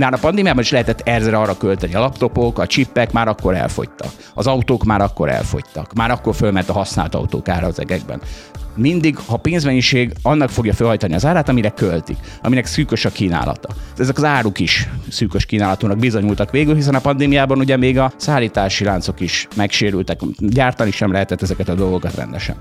már a pandémiában is lehetett ezre arra költeni. A laptopok, a csippek már akkor elfogytak. Az autók már akkor elfogytak. Már akkor fölment a használt autók ára az egekben. Mindig, ha pénzmennyiség annak fogja felhajtani az árát, amire költik, aminek szűkös a kínálata. Ezek az áruk is szűkös kínálatúnak bizonyultak végül, hiszen a pandémiában ugye még a szállítási láncok is megsérültek, gyártani sem lehetett ezeket a dolgokat rendesen.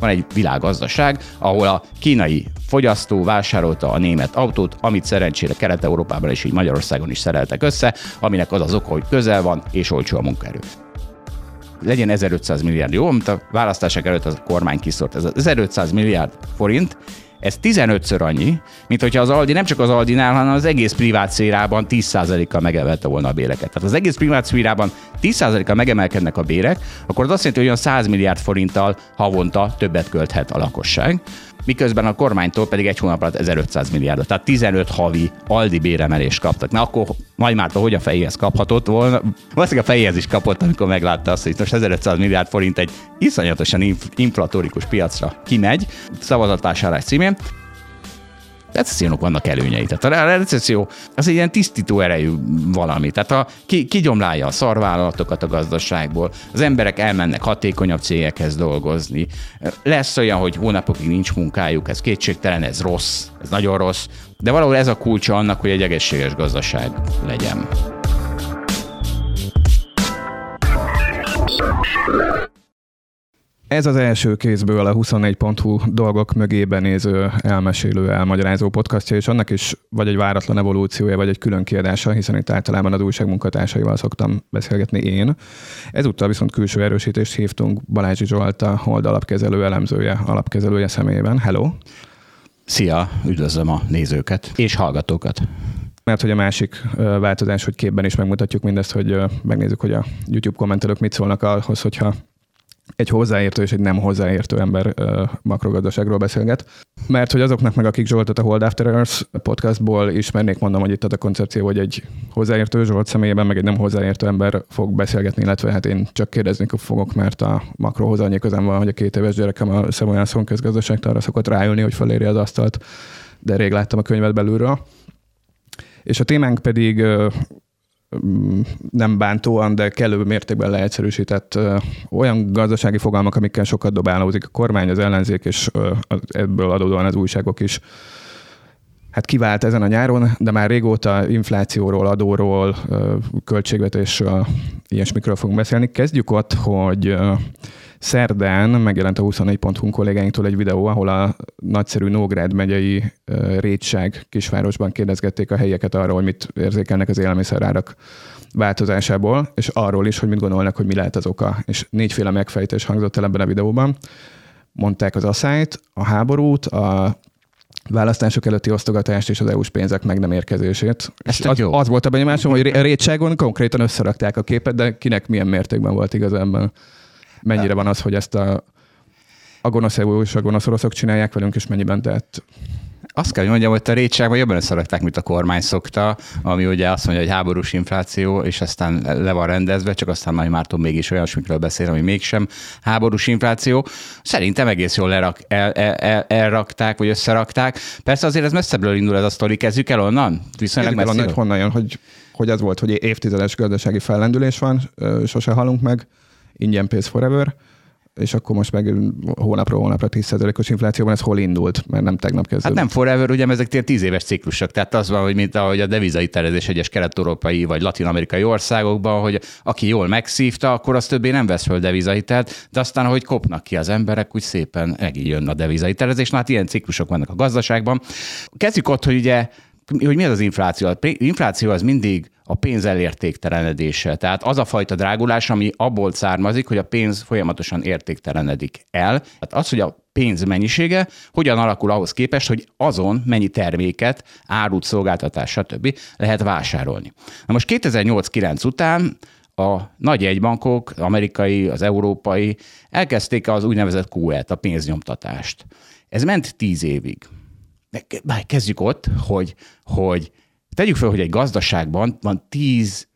Van egy világgazdaság, ahol a kínai fogyasztó vásárolta a német autót, amit szerencsére Kelet-Európában és így Magyarországon is szereltek össze, aminek az az oka, hogy közel van és olcsó a munkaerő legyen 1500 milliárd, jó? Amit a választások előtt a kormány kiszort. Ez az 1500 milliárd forint, ez 15-ször annyi, mint hogyha az Aldi nem csak az Aldinál, hanem az egész privát szférában 10%-kal megemelte volna a béreket. Tehát az egész privát szférában 10%-kal megemelkednek a bérek, akkor az azt jelenti, hogy olyan 100 milliárd forinttal havonta többet költhet a lakosság miközben a kormánytól pedig egy hónap alatt 1500 milliárdot, tehát 15 havi Aldi béremelést kaptak. Na akkor Nagy Márta hogy a fejéhez kaphatott volna? Valószínűleg a fejéhez is kapott, amikor meglátta azt, hogy most 1500 milliárd forint egy iszonyatosan inflatórikus piacra kimegy, szavazatvásárlás címén, recessziónak vannak előnyei. Tehát a recesszió az egy ilyen tisztító erejű valami. Tehát a, ki, kigyomlálja a szarvállalatokat a gazdaságból, az emberek elmennek hatékonyabb cégekhez dolgozni. Lesz olyan, hogy hónapokig nincs munkájuk, ez kétségtelen, ez rossz, ez nagyon rossz, de valahol ez a kulcsa annak, hogy egy egészséges gazdaság legyen. Ez az első kézből a 24.hu dolgok mögében néző, elmesélő, elmagyarázó podcastja, és annak is vagy egy váratlan evolúciója, vagy egy külön kiadása, hiszen itt általában az újság munkatársaival szoktam beszélgetni én. Ezúttal viszont külső erősítést hívtunk Balázsi Zsolt, a Hold alapkezelő elemzője, alapkezelője személyében. Hello! Szia, üdvözlöm a nézőket és hallgatókat mert hogy a másik változás, hogy képben is megmutatjuk mindezt, hogy megnézzük, hogy a YouTube kommentelők mit szólnak ahhoz, hogyha egy hozzáértő és egy nem hozzáértő ember uh, makrogazdaságról beszélget. Mert hogy azoknak meg, akik Zsoltot a Hold After Earth podcastból ismernék, mondom, hogy itt az a koncepció, hogy egy hozzáértő Zsolt személyében, meg egy nem hozzáértő ember fog beszélgetni, illetve hát én csak kérdezni fogok, mert a makrohoz annyi közem van, hogy a két éves gyerekem a Szemolyászon közgazdaságtára szokott ráülni, hogy feléri az asztalt, de rég láttam a könyvet belülről. És a témánk pedig nem bántóan, de kellő mértékben leegyszerűsített olyan gazdasági fogalmak, amikkel sokat dobálózik a kormány, az ellenzék, és ebből adódóan az újságok is. Hát kivált ezen a nyáron, de már régóta inflációról, adóról, költségvetésről, ilyesmikről fogunk beszélni. Kezdjük ott, hogy Szerdán megjelent a 24.hu kollégáinktól egy videó, ahol a nagyszerű Nógrád megyei Rétság kisvárosban kérdezgették a helyeket arról, hogy mit érzékelnek az élelmiszerárak változásából, és arról is, hogy mit gondolnak, hogy mi lehet az oka. És négyféle megfejtés hangzott el ebben a videóban. Mondták az asszályt, a háborút, a választások előtti osztogatást és az EU-s pénzek meg nem érkezését. Ez az, jó. az volt a benyomásom, hogy a rétságon konkrétan összerakták a képet, de kinek milyen mértékben volt igazán mennyire van az, hogy ezt a, a gonosz EU és a gonosz oroszok csinálják velünk, és mennyiben tehát azt kell, hogy mondjam, hogy a rétságban jobban összerakták, mint a kormány szokta, ami ugye azt mondja, hogy háborús infláció, és aztán le van rendezve, csak aztán majd Márton mégis olyasmikről beszél, ami mégsem háborús infláció. Szerintem egész jól lerak, el, el, el, elrakták, vagy összerakták. Persze azért ez messzebbről indul ez a sztori, kezdjük el onnan? Viszonylag el onnan, hogy honnan jön, hogy, hogy az volt, hogy évtizedes gazdasági fellendülés van, sose halunk meg, ingyen pénz forever, és akkor most meg hónapról hónapra 10%-os inflációban ez hol indult, mert nem tegnap kezdődött. Hát nem forever, ugye ezek ilyen 10 éves ciklusok, tehát az van, hogy mint ahogy a devizai terezés egyes kelet-európai vagy latin-amerikai országokban, hogy aki jól megszívta, akkor az többé nem vesz föl devizahitelt, de aztán, hogy kopnak ki az emberek, úgy szépen megint jön a devizai terezés. Na hát ilyen ciklusok vannak a gazdaságban. Kezdjük ott, hogy ugye hogy mi az az infláció? Az infláció az mindig a pénz elértéktelenedése. Tehát az a fajta drágulás, ami abból származik, hogy a pénz folyamatosan értéktelenedik el. Tehát az, hogy a pénz mennyisége hogyan alakul ahhoz képest, hogy azon mennyi terméket, árut, szolgáltatás, stb. lehet vásárolni. Na most 2008-9 után a nagy egybankok, az amerikai, az európai elkezdték az úgynevezett QE-t, a pénznyomtatást. Ez ment tíz évig. De kezdjük ott, hogy, hogy tegyük fel, hogy egy gazdaságban van tíz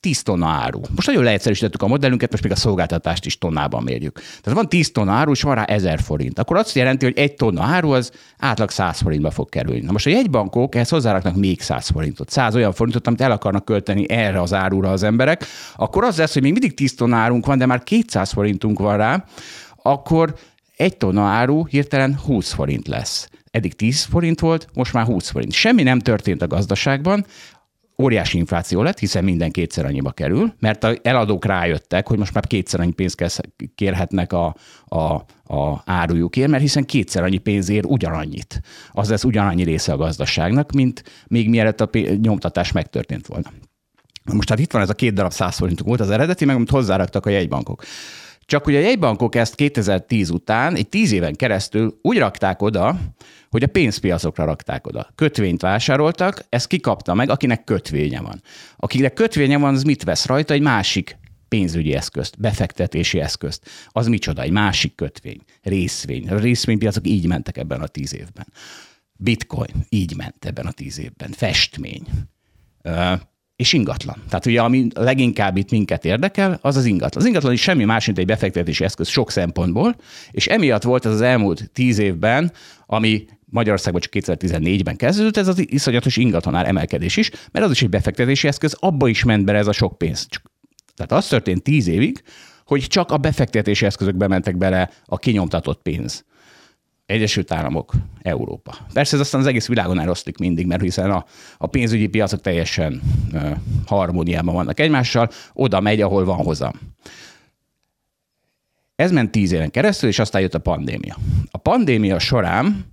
10 tonna áru. Most nagyon leegyszerűsítettük a modellünket, most még a szolgáltatást is tonnában mérjük. Tehát van 10 tonna áru, és van rá 1000 forint. Akkor azt jelenti, hogy egy tonna áru az átlag 100 forintba fog kerülni. Na most a jegybankok ehhez hozzáraknak még 100 forintot, 100 olyan forintot, amit el akarnak költeni erre az árura az emberek, akkor az lesz, hogy még mindig 10 tonna árunk van, de már 200 forintunk van rá, akkor egy tonna áru hirtelen 20 forint lesz. Eddig 10 forint volt, most már 20 forint. Semmi nem történt a gazdaságban, óriási infláció lett, hiszen minden kétszer annyiba kerül, mert a eladók rájöttek, hogy most már kétszer annyi pénzt kérhetnek a, a, a árujukért, mert hiszen kétszer annyi pénzért ugyanannyit. Az lesz ugyanannyi része a gazdaságnak, mint még mielőtt a nyomtatás megtörtént volna. Most hát itt van ez a két darab száz forintunk volt az eredeti, meg amit hozzáraktak a jegybankok. Csak hogy a jegybankok ezt 2010 után, egy tíz éven keresztül úgy rakták oda, hogy a pénzpiacokra rakták oda. Kötvényt vásároltak, ezt kikapta meg, akinek kötvénye van. Akinek kötvénye van, az mit vesz rajta? Egy másik pénzügyi eszközt, befektetési eszközt. Az micsoda? Egy másik kötvény, részvény. A részvénypiacok így mentek ebben a tíz évben. Bitcoin így ment ebben a tíz évben. Festmény és ingatlan. Tehát ugye ami leginkább itt minket érdekel, az az ingatlan. Az ingatlan is semmi más, mint egy befektetési eszköz sok szempontból, és emiatt volt ez az elmúlt tíz évben, ami Magyarországban csak 2014-ben kezdődött, ez az iszonyatos ingatlanár emelkedés is, mert az is egy befektetési eszköz, abba is ment be ez a sok pénz. Tehát az történt tíz évig, hogy csak a befektetési eszközökbe mentek bele a kinyomtatott pénz. Egyesült Államok, Európa. Persze ez aztán az egész világon eloszlik mindig, mert hiszen a, a pénzügyi piacok teljesen uh, harmóniában vannak egymással, oda megy, ahol van hozam. Ez ment tíz éven keresztül, és aztán jött a pandémia. A pandémia során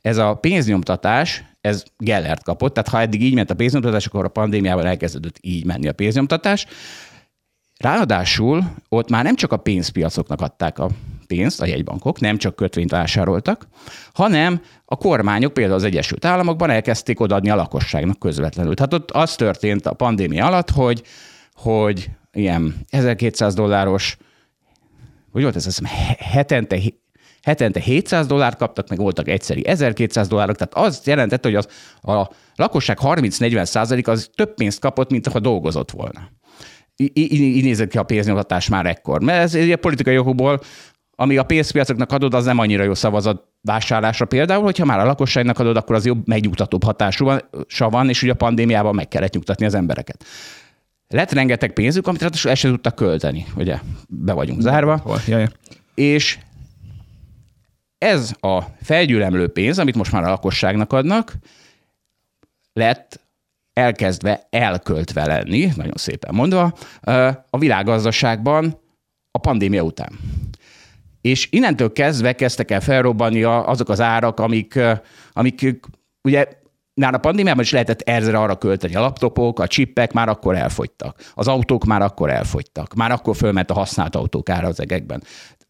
ez a pénznyomtatás, ez Gellert kapott, tehát ha eddig így ment a pénznyomtatás, akkor a pandémiával elkezdődött így menni a pénznyomtatás. Ráadásul ott már nem csak a pénzpiacoknak adták a pénzt a jegybankok, nem csak kötvényt vásároltak, hanem a kormányok, például az Egyesült Államokban elkezdték odaadni a lakosságnak közvetlenül. Tehát ott az történt a pandémia alatt, hogy, hogy ilyen 1200 dolláros, hogy volt ez, azt hiszem, hetente hetente 700 dollárt kaptak, meg voltak egyszeri 1200 dollárok, tehát az jelentette, hogy az, a lakosság 30-40 százalék az több pénzt kapott, mint ha dolgozott volna. Így nézett ki a pénznyomtatás már ekkor. Mert ez egy politikai okokból ami a pénzpiacoknak adod, az nem annyira jó szavazat vásárlásra például, hogyha már a lakosságnak adod, akkor az jobb, megnyugtatóbb hatású van, és ugye a pandémiában meg kellett nyugtatni az embereket. Lett rengeteg pénzük, amit ráadásul el sem tudtak költeni, ugye be vagyunk zárva. Hol? Jaj. És ez a felgyűlemlő pénz, amit most már a lakosságnak adnak, lett elkezdve elköltve lenni, nagyon szépen mondva, a világgazdaságban a pandémia után. És innentől kezdve kezdtek el felrobbanni azok az árak, amik, amik ugye már a pandémiában is lehetett ezre arra költeni. A laptopok, a csippek már akkor elfogytak. Az autók már akkor elfogytak. Már akkor fölment a használt autók ára az egekben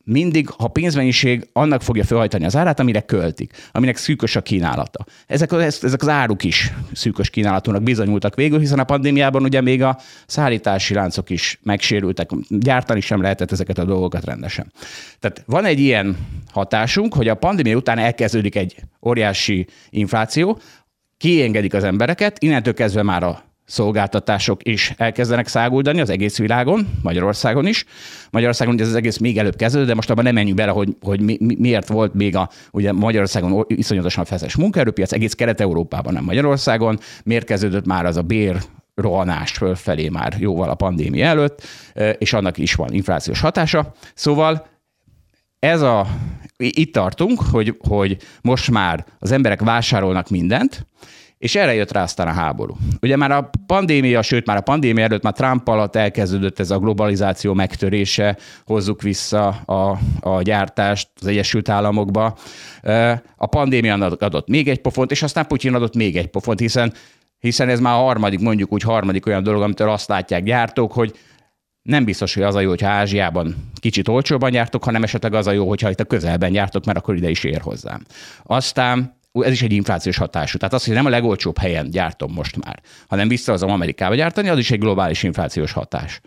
mindig, ha pénzmennyiség, annak fogja felhajtani az árát, amire költik, aminek szűkös a kínálata. Ezek, ezek az áruk is szűkös kínálatúnak bizonyultak végül, hiszen a pandémiában ugye még a szállítási láncok is megsérültek, gyártani sem lehetett ezeket a dolgokat rendesen. Tehát van egy ilyen hatásunk, hogy a pandémia után elkezdődik egy óriási infláció, kiengedik az embereket, innentől kezdve már a szolgáltatások is elkezdenek száguldani az egész világon, Magyarországon is. Magyarországon ugye ez az egész még előbb kezdődött, de most abban nem menjünk bele, hogy, hogy mi, miért volt még a ugye Magyarországon iszonyatosan feszes munkaerőpiac, egész Kelet-Európában, nem Magyarországon, miért kezdődött már az a bér rohanás fölfelé már jóval a pandémia előtt, és annak is van inflációs hatása. Szóval ez a, itt tartunk, hogy, hogy most már az emberek vásárolnak mindent, és erre jött rá aztán a háború. Ugye már a pandémia, sőt már a pandémia előtt már Trump alatt elkezdődött ez a globalizáció megtörése, hozzuk vissza a, a gyártást az Egyesült Államokba. A pandémia adott még egy pofont, és aztán Putyin adott még egy pofont, hiszen, hiszen ez már a harmadik, mondjuk úgy harmadik olyan dolog, amitől azt látják gyártók, hogy nem biztos, hogy az a jó, hogyha Ázsiában kicsit olcsóban gyártok, hanem esetleg az a jó, hogyha itt a közelben gyártok, mert akkor ide is ér hozzám. Aztán ez is egy inflációs hatású. Tehát az, hogy nem a legolcsóbb helyen gyártom most már, hanem visszahozom Amerikába gyártani, az is egy globális inflációs hatás.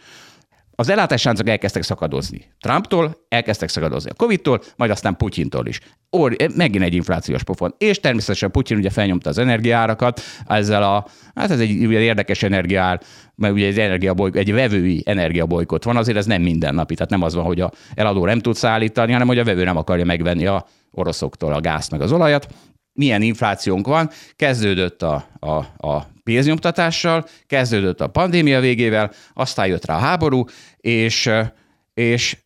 az ellátásláncok elkezdtek szakadozni. Trumptól elkezdtek szakadozni a Covid-tól, majd aztán Putyintól is. Or, megint egy inflációs pofon. És természetesen Putyin ugye felnyomta az energiárakat ezzel a, hát ez egy ugye érdekes energiár, mert ugye egy, energiabolyk, egy vevői energiabolykot van, azért ez nem mindennapi, tehát nem az van, hogy a eladó nem tud szállítani, hanem hogy a vevő nem akarja megvenni a oroszoktól a gázt meg az olajat. Milyen inflációnk van? Kezdődött a, a, a pénznyomtatással, kezdődött a pandémia végével, aztán jött rá a háború, és, és,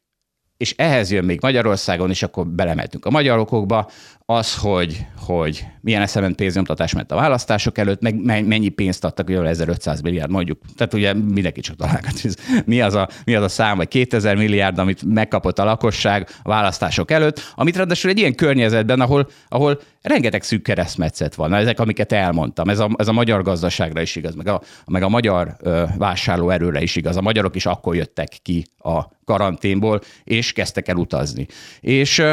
és ehhez jön még Magyarországon, és akkor belemeltünk a magyarokokba, az, hogy, hogy milyen eszement pénznyomtatás ment a választások előtt, meg mennyi pénzt adtak, ugye 1500 milliárd mondjuk. Tehát ugye mindenki csak találgat, mi az, a, mi az a szám, vagy 2000 milliárd, amit megkapott a lakosság a választások előtt, amit ráadásul egy ilyen környezetben, ahol, ahol rengeteg szűk keresztmetszet van. Na, ezek, amiket elmondtam, ez a, ez a magyar gazdaságra is igaz, meg a, meg a magyar ö, vásárlóerőre is igaz. A magyarok is akkor jöttek ki a karanténból, és kezdtek el utazni. És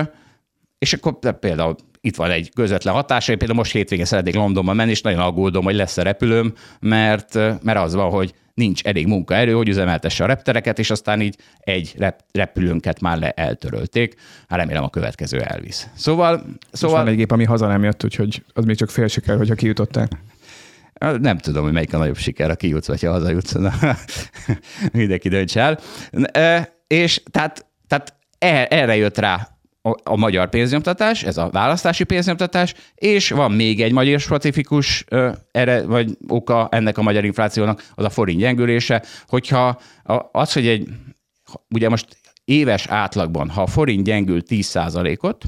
és akkor például itt van egy közvetlen hatása, én például most hétvégén szeretnék Londonba menni, és nagyon aggódom, hogy lesz a repülőm, mert, mert az van, hogy nincs elég munkaerő, hogy üzemeltesse a reptereket, és aztán így egy rep- repülőnket már le eltörölték. Hát remélem a következő elvisz. Szóval... szóval... van egy gép, ami haza nem jött, úgyhogy az még csak fél siker, hogyha kijutották. Nem tudom, hogy melyik a nagyobb siker, ha kijutsz, vagy ha hazajutsz. Mindenki dönts el. És tehát, tehát e-, erre jött rá a, magyar pénznyomtatás, ez a választási pénznyomtatás, és van még egy magyar specifikus ö, erre, vagy oka ennek a magyar inflációnak, az a forint gyengülése, hogyha az, hogy egy, ugye most éves átlagban, ha a forint gyengül 10%-ot,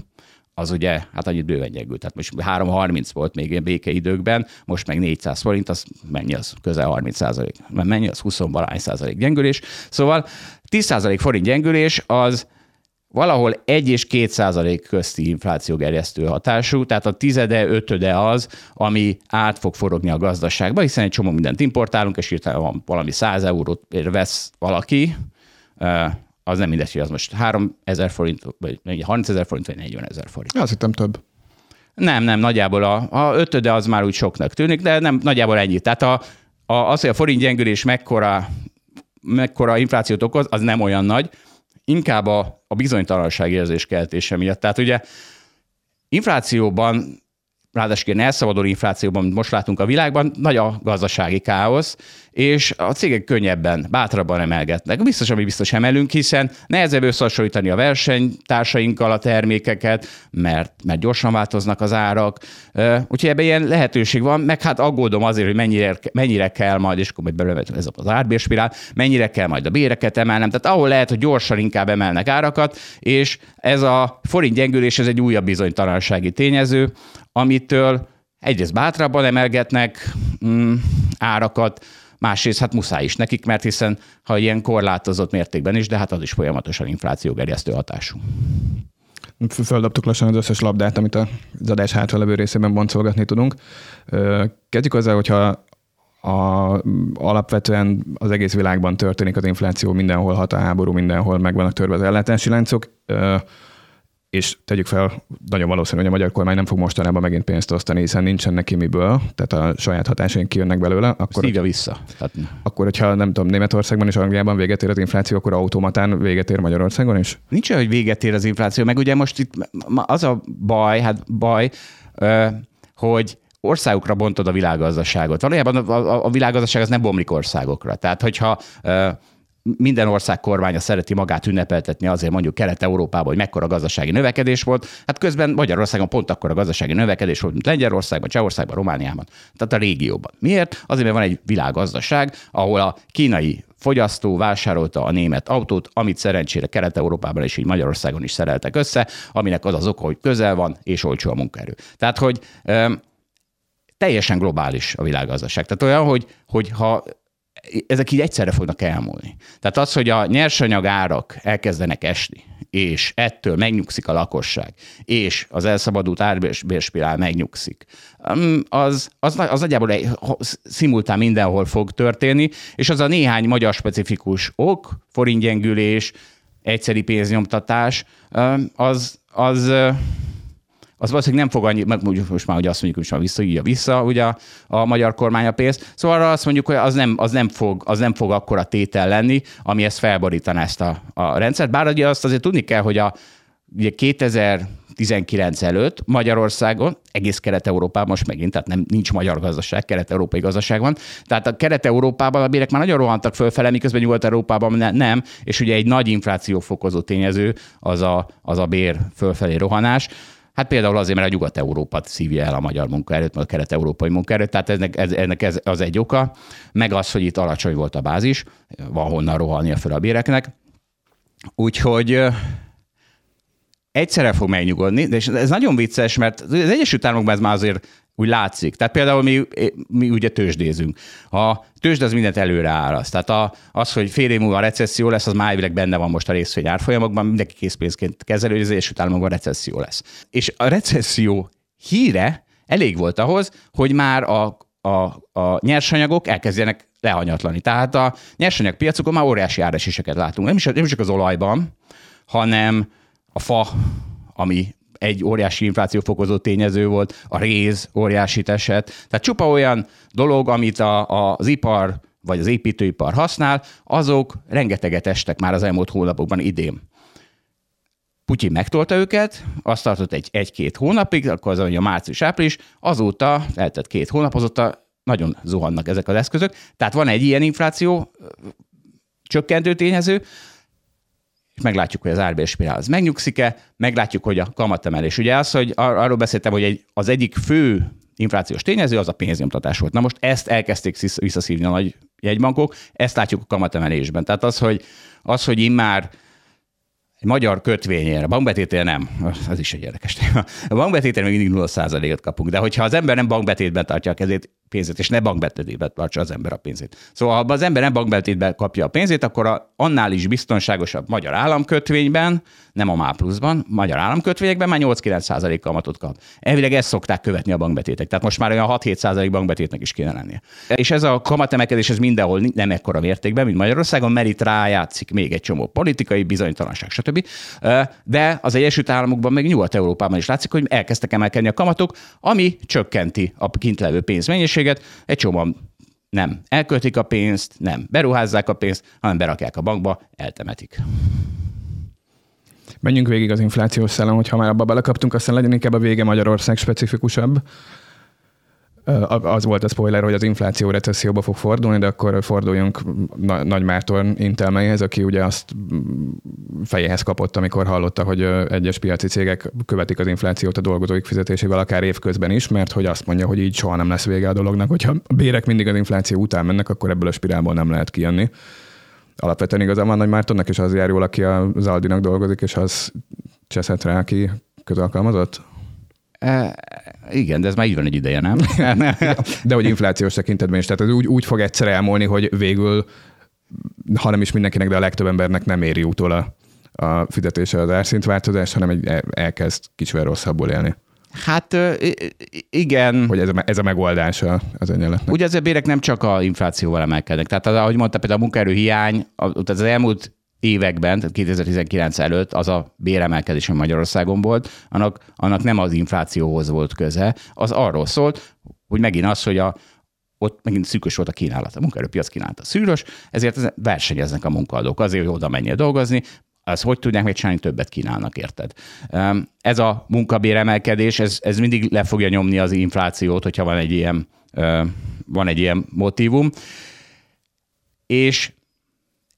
az ugye, hát annyit bőven gyengült. Tehát most 330 volt még ilyen békeidőkben, most meg 400 forint, az mennyi az? Közel 30 százalék. Mennyi az? 20 valány százalék gyengülés. Szóval 10 százalék forint gyengülés az valahol 1 és 2 százalék közti gerjesztő hatású, tehát a tizede, ötöde az, ami át fog forogni a gazdaságba, hiszen egy csomó mindent importálunk, és hirtelen van valami 100 eurót vesz valaki, az nem mindegy, hogy az most 3 ezer forint, vagy 30 ezer forint, vagy 40 ezer forint. Azt hittem több. Nem, nem, nagyjából a, a ötöde az már úgy soknak tűnik, de nem nagyjából ennyi. Tehát a, a, az, hogy a forint gyengülés mekkora, mekkora inflációt okoz, az nem olyan nagy, inkább a, a bizonytalanság érzés keltése miatt. Tehát ugye inflációban ráadásul ilyen elszabaduló inflációban, amit most látunk a világban, nagy a gazdasági káosz, és a cégek könnyebben, bátrabban emelgetnek. Biztos, ami biztos emelünk, hiszen nehezebb összehasonlítani a versenytársainkkal a termékeket, mert, mert gyorsan változnak az árak. Úgyhogy ebben ilyen lehetőség van, meg hát aggódom azért, hogy mennyire, mennyire kell majd, és akkor belőle ez az árbérspirál, mennyire kell majd a béreket emelnem. Tehát ahol lehet, hogy gyorsan inkább emelnek árakat, és ez a forint gyengülés, ez egy újabb bizonytalansági tényező, amitől egyrészt bátrabban emelgetnek mm, árakat, másrészt hát muszáj is nekik, mert hiszen ha ilyen korlátozott mértékben is, de hát az is folyamatosan inflációgerjesztő hatású. Földobtuk lassan az összes labdát, amit az adás hátralevő részében boncolgatni tudunk. Kezdjük azzal, hogyha a, alapvetően az egész világban történik az infláció, mindenhol hat a háború, mindenhol meg vannak törve az ellátási láncok és tegyük fel, nagyon valószínű, hogy a magyar kormány nem fog mostanában megint pénzt osztani, hiszen nincsen neki miből, tehát a saját hatásaink kijönnek belőle. Akkor, Szívja vissza. Tehát... Akkor, hogyha nem tudom, Németországban és Angliában véget ér az infláció, akkor automatán véget ér Magyarországon is? Nincs hogy véget ér az infláció, meg ugye most itt az a baj, hát baj, hogy országokra bontod a világgazdaságot. Valójában a, a világgazdaság az nem bomlik országokra. Tehát, hogyha minden ország kormánya szereti magát ünnepeltetni azért mondjuk Kelet-Európában, hogy mekkora gazdasági növekedés volt. Hát közben Magyarországon pont akkora gazdasági növekedés volt, mint Lengyelországban, Csehországban, Romániában, tehát a régióban. Miért? Azért, mert van egy világgazdaság, ahol a kínai fogyasztó vásárolta a német autót, amit szerencsére Kelet-Európában és így Magyarországon is szereltek össze, aminek az az oka, hogy közel van és olcsó a munkaerő. Tehát, hogy teljesen globális a világgazdaság. Tehát olyan, hogy, hogy ha ezek így egyszerre fognak elmúlni. Tehát az, hogy a nyersanyag árak elkezdenek esni, és ettől megnyugszik a lakosság, és az elszabadult árbérspirál megnyugszik, um, az, az, az nagyjából egy, szimultán mindenhol fog történni, és az a néhány magyar specifikus ok, forintgyengülés, egyszeri pénznyomtatás, um, az, az az valószínűleg nem fog annyi, most már ugye azt mondjuk, hogy most már vissza, vissza ugye a, a magyar kormány a pénzt. Szóval arra azt mondjuk, hogy az nem, az nem, fog, az nem fog akkora tétel lenni, ami ezt felborítaná ezt a, a rendszert. Bár ugye azt azért tudni kell, hogy a ugye 2019 előtt Magyarországon, egész Kelet-Európában most megint, tehát nem, nincs magyar gazdaság, kelet-európai gazdaság van. Tehát a Kelet-Európában a bérek már nagyon rohantak fölfele, miközben Nyugat-Európában ne, nem, és ugye egy nagy infláció fokozó tényező az a, az a bér fölfelé rohanás. Hát például azért, mert a Nyugat-Európát szívja el a magyar munkaerőt, meg a kelet-európai munkaerőt, tehát ennek, ez, ennek ez az egy oka, meg az, hogy itt alacsony volt a bázis, van honnan rohannia föl a béreknek. Úgyhogy egyszerre fog megnyugodni, de ez nagyon vicces, mert az Egyesült Államokban ez már azért úgy látszik. Tehát például mi, mi ugye tőzsdézünk. A tőzsd az mindent előre áraszt. Tehát a, az, hogy fél év múlva a recesszió lesz, az már benne van most a részvény árfolyamokban, mindenki készpénzként kezelő, hogy az Egyesült Államokban recesszió lesz. És a recesszió híre elég volt ahhoz, hogy már a, a, a nyersanyagok elkezdjenek lehanyatlani. Tehát a nyersanyagpiacokon már óriási áreséseket látunk. Nem, is, nem csak az olajban, hanem a fa, ami egy óriási inflációfokozó tényező volt, a réz óriási eset. Tehát csupa olyan dolog, amit a, a, az ipar vagy az építőipar használ, azok rengeteget estek már az elmúlt hónapokban idén. Putyin megtolta őket, azt tartott egy, egy-két hónapig, akkor az a március-április, azóta, eltett két hónap, azóta nagyon zuhannak ezek az eszközök. Tehát van egy ilyen infláció csökkentő tényező, és meglátjuk, hogy az árbér spirál az megnyugszik-e, meglátjuk, hogy a kamatemelés. Ugye az, hogy ar- arról beszéltem, hogy egy, az egyik fő inflációs tényező az a pénznyomtatás volt. Na most ezt elkezdték visszaszívni a nagy jegybankok, ezt látjuk a kamatemelésben. Tehát az, hogy, az, hogy immár egy magyar kötvényére, bankbetétére nem, ez is egy érdekes téma. A bankbetétére még mindig 0%-ot kapunk, de hogyha az ember nem bankbetétben tartja a kezét, pénzét, és ne bankbetétbe tartsa az ember a pénzét. Szóval ha az ember nem bankbetétbe kapja a pénzét, akkor a, annál is biztonságosabb magyar államkötvényben, nem a MÁ pluszban, magyar államkötvényekben már 8-9 kamatot kap. Elvileg ezt szokták követni a bankbetétek. Tehát most már olyan 6-7 bankbetétnek is kéne lennie. És ez a kamatemelkedés ez mindenhol nem ekkora mértékben, mint Magyarországon, mert itt rájátszik még egy csomó politikai bizonytalanság, stb. De az Egyesült Államokban, meg Nyugat-Európában is látszik, hogy elkezdtek emelkedni a kamatok, ami csökkenti a kint levő pénzmennyiség, lehetőséget, egy csomóan nem. Elköltik a pénzt, nem. Beruházzák a pénzt, hanem berakják a bankba, eltemetik. Menjünk végig az inflációs szellem, hogyha már abba belekaptunk, aztán legyen inkább a vége Magyarország specifikusabb az volt a spoiler, hogy az infláció recesszióba fog fordulni, de akkor forduljunk Nagy Márton Intelmeihez, aki ugye azt fejéhez kapott, amikor hallotta, hogy egyes piaci cégek követik az inflációt a dolgozóik fizetésével akár évközben is, mert hogy azt mondja, hogy így soha nem lesz vége a dolognak, hogyha a bérek mindig az infláció után mennek, akkor ebből a spirálból nem lehet kijönni. Alapvetően igazán van Nagy Mártonnak, és az jár jól, aki az Aldinak dolgozik, és az cseszett rá, aki közalkalmazott? E, igen, de ez már így van egy ideje, nem? de hogy inflációs tekintetben is. Tehát ez úgy, úgy fog egyszer elmúlni, hogy végül, ha nem is mindenkinek, de a legtöbb embernek nem éri utól a, a fizetése az árszintváltozás, hanem egy, elkezd kicsivel rosszabbul élni. Hát igen. Hogy ez a, ez a megoldása az egyenletnek. Ugye azért bérek nem csak a inflációval emelkednek. Tehát az, ahogy mondta, például a munkaerő hiány, az elmúlt években, tehát 2019 előtt az a béremelkedés, ami Magyarországon volt, annak, annak nem az inflációhoz volt köze, az arról szólt, hogy megint az, hogy a, ott megint szűkös volt a kínálat, a munkaerőpiac kínálata szűrös, ezért versenyeznek a munkaadók azért, hogy oda menjél dolgozni, az hogy tudják megcsinálni, többet kínálnak, érted? Ez a munkabéremelkedés, ez, ez mindig le fogja nyomni az inflációt, hogyha van egy ilyen, van egy ilyen motivum. És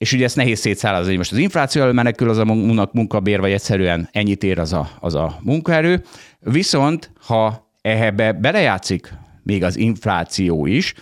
és ugye ezt nehéz szétszállazni, hogy most az infláció elől menekül az a munkabér, vagy egyszerűen ennyit ér az a, az a munkaerő. Viszont, ha ehebe belejátszik még az infláció is,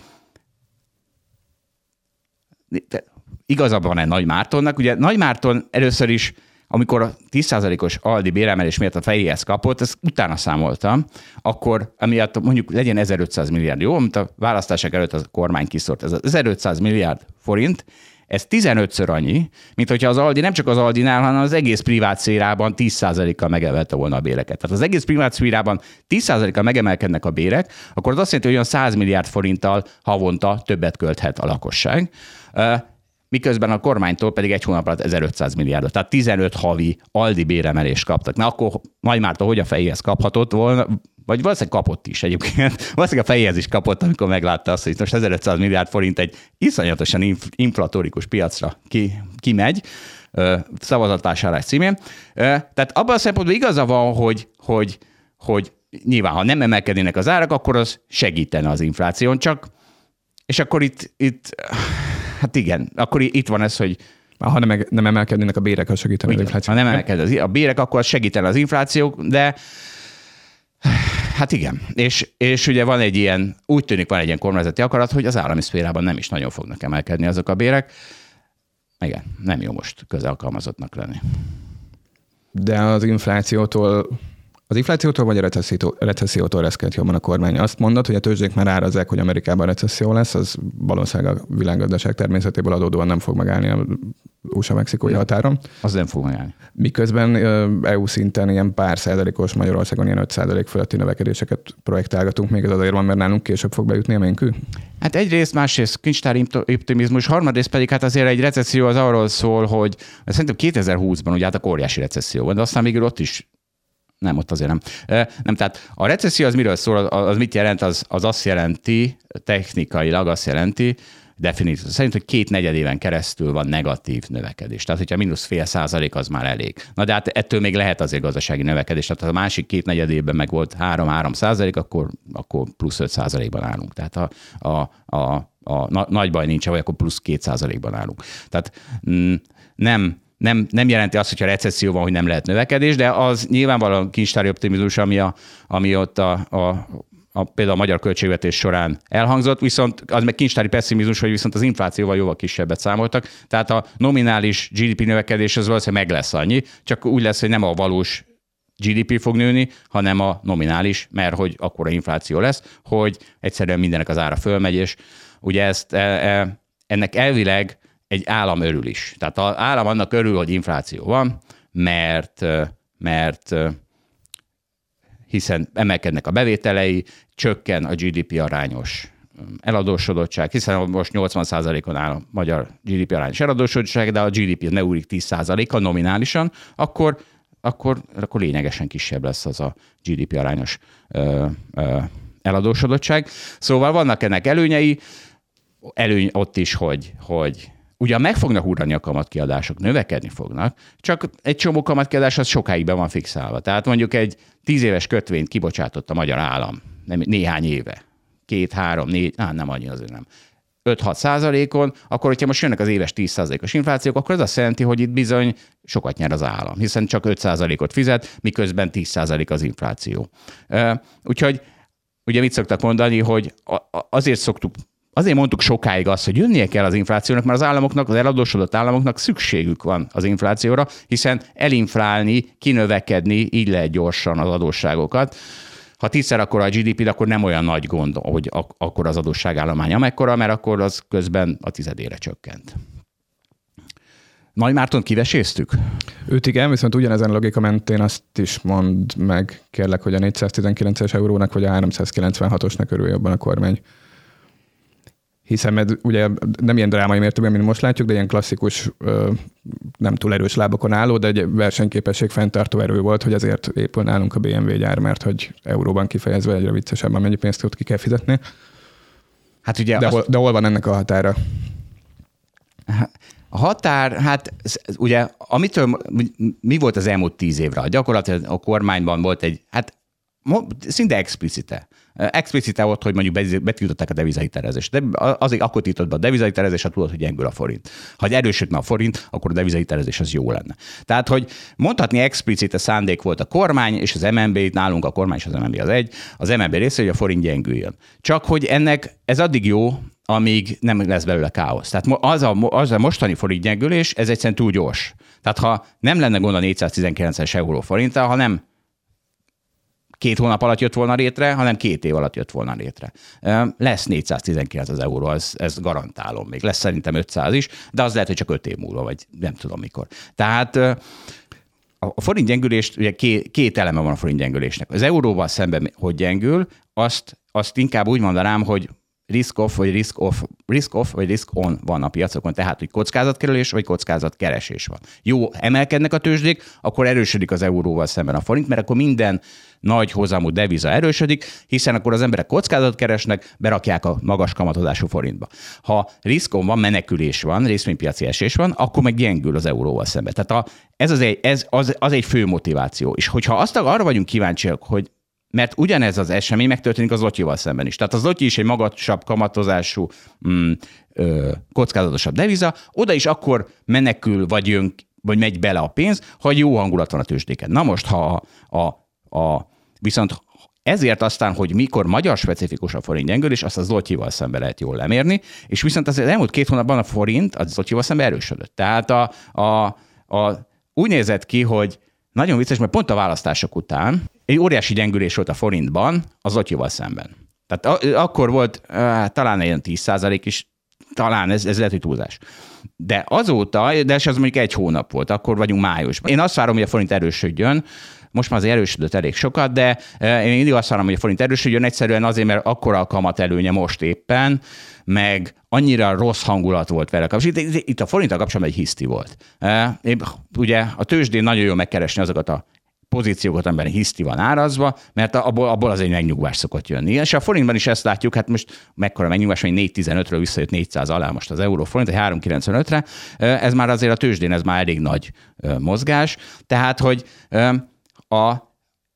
igazabb van-e Nagy Mártonnak? Ugye Nagy Márton először is, amikor a 10%-os Aldi béremelés miatt a fejéhez kapott, ezt utána számoltam, akkor amiatt mondjuk legyen 1500 milliárd, jó? Amit a választások előtt a kormány kiszort. Ez az 1500 milliárd forint, ez 15-ször annyi, mint hogyha az Aldi nem csak az Aldinál, hanem az egész privát szférában 10%-kal megemelte volna a béreket. Tehát az egész privát szférában 10%-kal megemelkednek a bérek, akkor az azt jelenti, hogy olyan 100 milliárd forinttal havonta többet költhet a lakosság. miközben a kormánytól pedig egy hónap alatt 1500 milliárdot, tehát 15 havi aldi béremelést kaptak. Na akkor Nagymártól hogy a fejéhez kaphatott volna, vagy valószínűleg kapott is egyébként. Valószínűleg a fejéhez is kapott, amikor meglátta azt, hogy most 1500 milliárd forint egy iszonyatosan inflatórikus piacra ki, kimegy szavazatvásárlás címén. Tehát abban a szempontból igaza van, hogy, hogy, hogy nyilván, ha nem emelkednének az árak, akkor az segítene az infláción, csak és akkor itt, itt hát igen, akkor itt van ez, hogy ha nem, nem emelkednének a bérek, az segítene az infláció. Ha nem emelkedne a bérek, akkor az segítene az infláció, de Hát igen, és, és ugye van egy ilyen, úgy tűnik van egy ilyen kormányzati akarat, hogy az állami szférában nem is nagyon fognak emelkedni azok a bérek. Igen, nem jó most közelkalmazottnak lenni. De az inflációtól az inflációtól vagy a recessziótól, recessziótól reszkelt jobban a kormány? Azt mondod, hogy a tőzsdék már árazzák, hogy Amerikában recesszió lesz, az valószínűleg a világgazdaság természetéből adódóan nem fog megállni a USA-mexikói határon. Az nem fog megállni. Miközben EU szinten ilyen pár százalékos, Magyarországon ilyen 5 százalék fölötti növekedéseket projektálgatunk, még az azért van, mert nálunk később fog bejutni a ménkű? Hát egyrészt, másrészt kincstári optimizmus, harmadrészt pedig hát azért egy recesszió az arról szól, hogy szerintem 2020-ban ugye hát a óriási recesszió van, de aztán még ott is nem, ott azért nem. Nem, tehát a recesszió az miről szól, az mit jelent? Az, az azt jelenti, technikailag azt jelenti, definíció szerint, hogy két negyed éven keresztül van negatív növekedés. Tehát, hogyha mínusz fél százalék, az már elég. Na de hát ettől még lehet azért gazdasági növekedés. Tehát, ha a másik két negyed évben meg volt 3-3 százalék, akkor, akkor plusz 5 százalékban állunk. Tehát a, a, a, a, nagy baj nincs, vagy akkor plusz 2 százalékban állunk. Tehát mm, nem, nem, nem jelenti azt, hogyha recesszió van, hogy nem lehet növekedés, de az nyilvánvalóan kincstári optimizmus, ami, a, ami ott a, a, a, például a magyar költségvetés során elhangzott, viszont az meg kincstári pessimizmus, hogy viszont az inflációval jóval kisebbet számoltak. Tehát a nominális GDP növekedés az valószínűleg meg lesz annyi, csak úgy lesz, hogy nem a valós GDP fog nőni, hanem a nominális, mert hogy akkora infláció lesz, hogy egyszerűen mindenek az ára fölmegy, és ugye ezt, e, e, ennek elvileg egy állam örül is. Tehát az állam annak örül, hogy infláció van, mert, mert hiszen emelkednek a bevételei, csökken a GDP arányos eladósodottság, hiszen most 80%-on áll a magyar GDP arányos eladósodottság, de a GDP ne úrik 10%-a nominálisan, akkor, akkor, akkor lényegesen kisebb lesz az a GDP arányos ö, ö, eladósodottság. Szóval vannak ennek előnyei, előny ott is, hogy, hogy Ugyan meg fognak ugrani a kamatkiadások, növekedni fognak, csak egy csomó kamatkiadás az sokáig be van fixálva. Tehát mondjuk egy tíz éves kötvényt kibocsátott a magyar állam nem, néhány éve. Két, három, négy, á, nem annyi azért nem. 5-6 százalékon, akkor hogyha most jönnek az éves 10 százalékos inflációk, akkor ez azt jelenti, hogy itt bizony sokat nyer az állam, hiszen csak 5 százalékot fizet, miközben 10 százalék az infláció. Úgyhogy ugye mit szoktak mondani, hogy azért szoktuk Azért mondtuk sokáig azt, hogy jönnie kell az inflációnak, mert az államoknak, az eladósodott államoknak szükségük van az inflációra, hiszen elinflálni, kinövekedni, így lehet gyorsan az adósságokat. Ha tízszer akkor a GDP, akkor nem olyan nagy gond, hogy ak- akkor az adósságállomány amekkora, mert akkor az közben a tizedére csökkent. Nagy Márton kiveséztük? Őt igen, viszont ugyanezen logika mentén azt is mond meg, kérlek, hogy a 419-es eurónak vagy a 396-osnak örül jobban a kormány hiszen med, ugye nem ilyen drámai mértékben, mint most látjuk, de ilyen klasszikus, nem túl erős lábokon álló, de egy versenyképesség fenntartó erő volt, hogy azért épül nálunk a BMW gyár, mert hogy euróban kifejezve egyre viccesebben mennyi pénzt ott ki kell fizetni. Hát ugye de, azt... hol, de hol van ennek a határa? A határ, hát ugye, amitől, mi volt az elmúlt tíz évre? Gyakorlatilag a kormányban volt egy, hát szinte explicite explicite volt, hogy mondjuk betiltották a devizahitelezést. De azért akkor tiltott be a devizahitelezés, ha tudod, hogy gyengül a forint. Ha erősödne a forint, akkor a devizahitelezés az jó lenne. Tehát, hogy mondhatni explicite szándék volt a kormány és az MNB, nálunk a kormány és az MNB az egy, az MNB része, hogy a forint gyengüljön. Csak hogy ennek ez addig jó, amíg nem lesz belőle káosz. Tehát az a, az a mostani forint gyengülés, ez egyszerűen túl gyors. Tehát ha nem lenne gond a 419-es euró forinttal, ha nem két hónap alatt jött volna létre, hanem két év alatt jött volna létre. Lesz 419 az euró, ez, ez garantálom még. Lesz szerintem 500 is, de az lehet, hogy csak 5 év múlva, vagy nem tudom mikor. Tehát a forint gyengülést, ugye két, két eleme van a forint gyengülésnek. Az euróval szemben, hogy gyengül, azt, azt inkább úgy mondanám, hogy risk off vagy risk off, risk off vagy risk on van a piacokon, tehát hogy kockázatkerülés vagy kockázatkeresés van. Jó, emelkednek a tőzsdék, akkor erősödik az euróval szemben a forint, mert akkor minden nagy hozamú deviza erősödik, hiszen akkor az emberek kockázat keresnek, berakják a magas kamatozású forintba. Ha riskon van, menekülés van, részvénypiaci esés van, akkor meg gyengül az euróval szemben. Tehát a, ez, az egy, ez az, az egy fő motiváció. És hogyha azt arra vagyunk kíváncsiak, hogy mert ugyanez az esemény megtörténik az Lotyival szemben is. Tehát az Lotyi is egy magasabb kamatozású, mm, ö, kockázatosabb deviza, oda is akkor menekül, vagy jön, vagy megy bele a pénz, ha jó hangulat van a tőzsdéken. Na most, ha a, a, a viszont ezért aztán, hogy mikor magyar specifikus a forint gyengül, és azt az Lotyival szemben lehet jól lemérni, és viszont az elmúlt két hónapban a forint az Lotyival szemben erősödött. Tehát a, a, a, úgy nézett ki, hogy nagyon vicces, mert pont a választások után egy óriási gyengülés volt a forintban az Lotyival szemben. Tehát akkor volt talán ilyen 10% is, talán ez, ez lehet, hogy túlzás. De azóta, de ez az mondjuk egy hónap volt, akkor vagyunk májusban. Én azt várom, hogy a forint erősödjön, most már az erősödött elég sokat, de én mindig azt várom, hogy a forint erősödjön egyszerűen azért, mert akkora a kamat előnye most éppen, meg annyira rossz hangulat volt vele kapcsolatban. Itt, itt a forinttal kapcsolatban egy hiszti volt. Én, ugye a tőzsdén nagyon jól megkeresni azokat a pozíciókat, amiben hiszti van árazva, mert abból, abból egy megnyugvás szokott jönni. És a forintban is ezt látjuk, hát most mekkora megnyugvás, hogy 4.15-ről visszajött 400 alá most az euró forint, 3.95-re, ez már azért a tőzsdén, ez már elég nagy mozgás. Tehát, hogy a,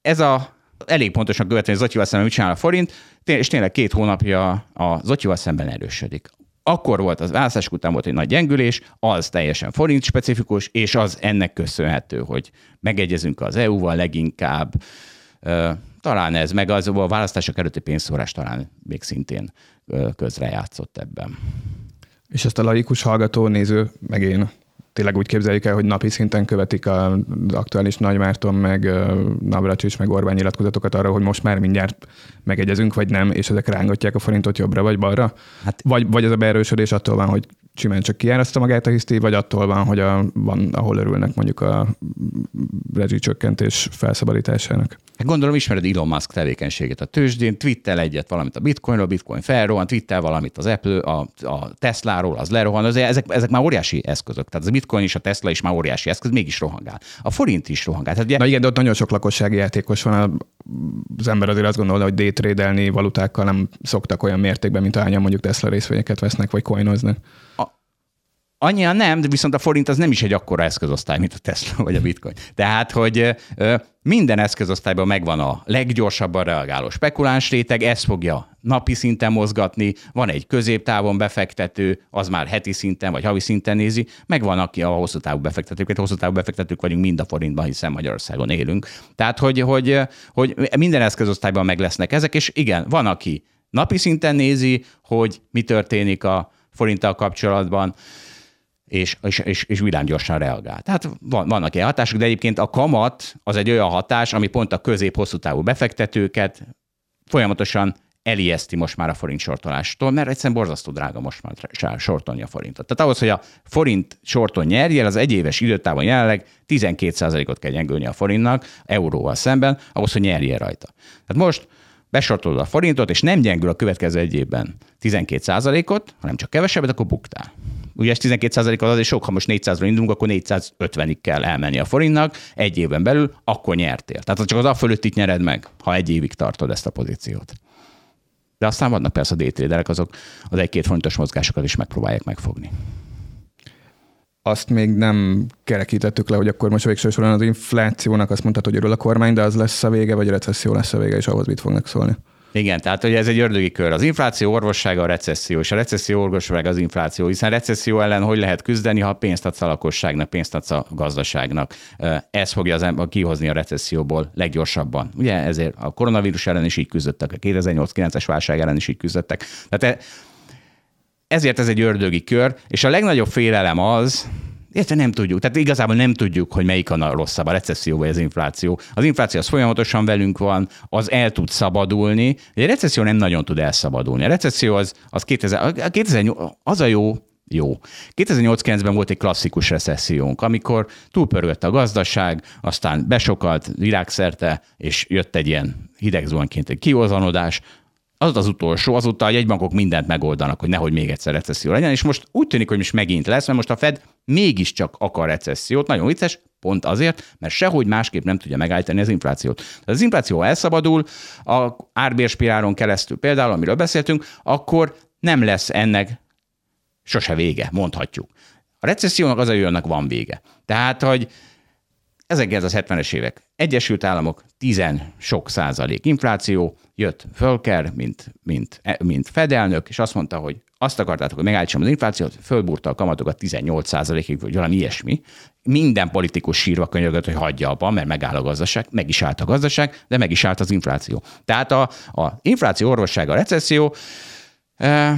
ez a elég pontosan követően Zotyival szemben mit csinál a forint, és tényleg két hónapja a Zotyival szemben erősödik. Akkor volt az választás után volt egy nagy gyengülés, az teljesen forint specifikus, és az ennek köszönhető, hogy megegyezünk az EU-val leginkább. Talán ez, meg az a választások előtti pénzszórás talán még szintén közrejátszott ebben. És ezt a laikus hallgató, néző, meg én tényleg úgy képzeljük el, hogy napi szinten követik az aktuális Nagymárton, meg Navracsics, meg Orbán nyilatkozatokat arra, hogy most már mindjárt megegyezünk, vagy nem, és ezek rángatják a forintot jobbra vagy balra? Hát, vagy, vagy ez a beerősödés attól van, hogy simán csak kiáraszta magát a hiszti, vagy attól van, hogy a, van, ahol örülnek mondjuk a rezsicsökkentés felszabadításának? Gondolom ismered Elon Musk tevékenységét a tőzsdén, twittel egyet valamit a bitcoinról, bitcoin felrohan, twittel valamit az Apple, a, a Tesláról, az lerohan, azért ezek, ezek már óriási eszközök. Tehát az bitcoin és a Tesla is már óriási eszköz, mégis rohangál. A forint is rohangál. Tehát ugye... Na igen, de ott nagyon sok lakossági játékos van. Az ember azért azt gondolja, hogy daytrade valutákkal nem szoktak olyan mértékben, mint ahányan mondjuk Tesla részvényeket vesznek, vagy coinoznak. Annyira nem, de viszont a forint az nem is egy akkora eszközosztály, mint a Tesla vagy a Bitcoin. Tehát, hogy minden eszközosztályban megvan a leggyorsabban reagáló spekuláns réteg, ez fogja napi szinten mozgatni, van egy középtávon befektető, az már heti szinten vagy havi szinten nézi, meg van aki a hosszú távú befektetőket, hosszú távú befektetők vagyunk mind a forintban, hiszen Magyarországon élünk. Tehát, hogy, hogy, hogy minden eszközosztályban meg lesznek ezek, és igen, van, aki napi szinten nézi, hogy mi történik a forinttal kapcsolatban, és, és, és, és villámgyorsan reagál. Tehát van, vannak ilyen hatások, de egyébként a kamat az egy olyan hatás, ami pont a közép-hosszú távú befektetőket folyamatosan elijeszti most már a forint sortolástól, mert egyszerűen borzasztó drága most már sortolni a forintot. Tehát ahhoz, hogy a forint sorton nyerjél, az egyéves időtávon jelenleg 12%-ot kell gyengülni a forintnak euróval szemben, ahhoz, hogy nyerjél rajta. Tehát most besortolod a forintot, és nem gyengül a következő egy évben 12%-ot, hanem csak kevesebbet, akkor buktál. Ugye ez 12% az azért sok, ha most 400-ról indulunk, akkor 450-ig kell elmenni a forintnak, egy évben belül, akkor nyertél. Tehát csak az a fölött itt nyered meg, ha egy évig tartod ezt a pozíciót. De aztán vannak persze a daytraderek, azok az egy-két fontos mozgásokat is megpróbálják megfogni. Azt még nem kerekítettük le, hogy akkor most végső soron az inflációnak azt mondtad, hogy örül a kormány, de az lesz a vége, vagy a recesszió lesz a vége, és ahhoz mit fognak szólni? Igen, tehát hogy ez egy ördögi kör. Az infláció orvossága a recesszió, és a recesszió orvossága az infláció, hiszen recesszió ellen hogy lehet küzdeni, ha pénzt adsz a lakosságnak, pénzt adsz a gazdaságnak. Ez fogja az ember kihozni a recesszióból leggyorsabban. Ugye ezért a koronavírus ellen is így küzdöttek, a 2008-9-es válság ellen is így küzdöttek. Tehát e- ezért ez egy ördögi kör, és a legnagyobb félelem az, Érte nem tudjuk. Tehát igazából nem tudjuk, hogy melyik a rosszabb, a recesszió vagy az infláció. Az infláció az folyamatosan velünk van, az el tud szabadulni. A recesszió nem nagyon tud elszabadulni. A recesszió az, az 2000, 2008, az a jó, jó. 2008-9-ben volt egy klasszikus recessziónk, amikor túlpörgött a gazdaság, aztán besokalt világszerte, és jött egy ilyen hideg egy kiozanodás, az az utolsó, azóta a jegybankok mindent megoldanak, hogy nehogy még egyszer recesszió legyen, és most úgy tűnik, hogy most megint lesz, mert most a Fed mégiscsak akar recessziót, nagyon vicces, pont azért, mert sehogy másképp nem tudja megállítani az inflációt. Az infláció elszabadul, a árbérspiráron keresztül például, amiről beszéltünk, akkor nem lesz ennek sose vége, mondhatjuk. A recessziónak az a jönnek van vége. Tehát, hogy 1970-es évek. Egyesült Államok 10 sok százalék infláció, jött Fölker, mint, mint, mint fedelnök, és azt mondta, hogy azt akartátok, hogy megállítsam az inflációt, fölbúrta a kamatokat 18 százalékig, vagy valami ilyesmi. Minden politikus sírva könyörgött, hogy hagyja abban, mert megáll a gazdaság, meg is állt a gazdaság, de meg is állt az infláció. Tehát a, a infláció orvossága a recesszió, e,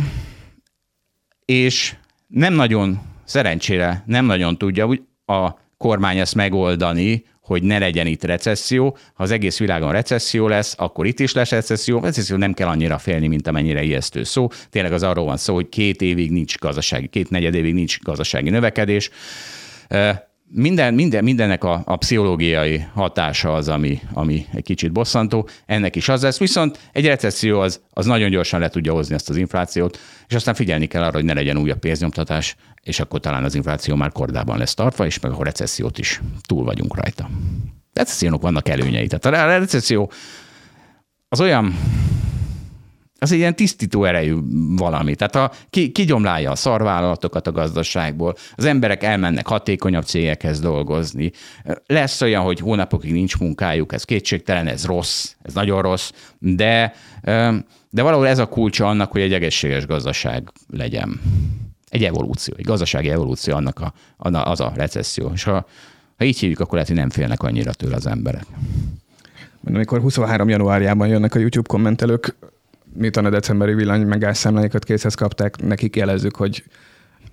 és nem nagyon, szerencsére nem nagyon tudja a kormány ezt megoldani, hogy ne legyen itt recesszió. Ha az egész világon recesszió lesz, akkor itt is lesz recesszió. Recesszió nem kell annyira félni, mint amennyire ijesztő szó. Tényleg az arról van szó, hogy két évig nincs gazdasági, két negyed évig nincs gazdasági növekedés minden, minden, mindennek a, a pszichológiai hatása az, ami, ami egy kicsit bosszantó. Ennek is az lesz, viszont egy recesszió az, az nagyon gyorsan le tudja hozni ezt az inflációt, és aztán figyelni kell arra, hogy ne legyen újabb pénznyomtatás, és akkor talán az infláció már kordában lesz tartva, és meg a recessziót is túl vagyunk rajta. Recessziónak vannak előnyei. Tehát a recesszió az olyan az egy ilyen tisztító erejű valami. Tehát ha ki, kigyomlálja a szarvállalatokat a gazdaságból, az emberek elmennek hatékonyabb cégekhez dolgozni, lesz olyan, hogy hónapokig nincs munkájuk, ez kétségtelen, ez rossz, ez nagyon rossz, de, de valahol ez a kulcsa annak, hogy egy egészséges gazdaság legyen. Egy evolúció, egy gazdasági evolúció annak a, az a recesszió. És ha, ha így hívjuk, akkor lehet, hogy nem félnek annyira tőle az emberek. Amikor 23 januárjában jönnek a YouTube kommentelők, miután a decemberi villany megásszámláikat készhez kapták, nekik jelezzük, hogy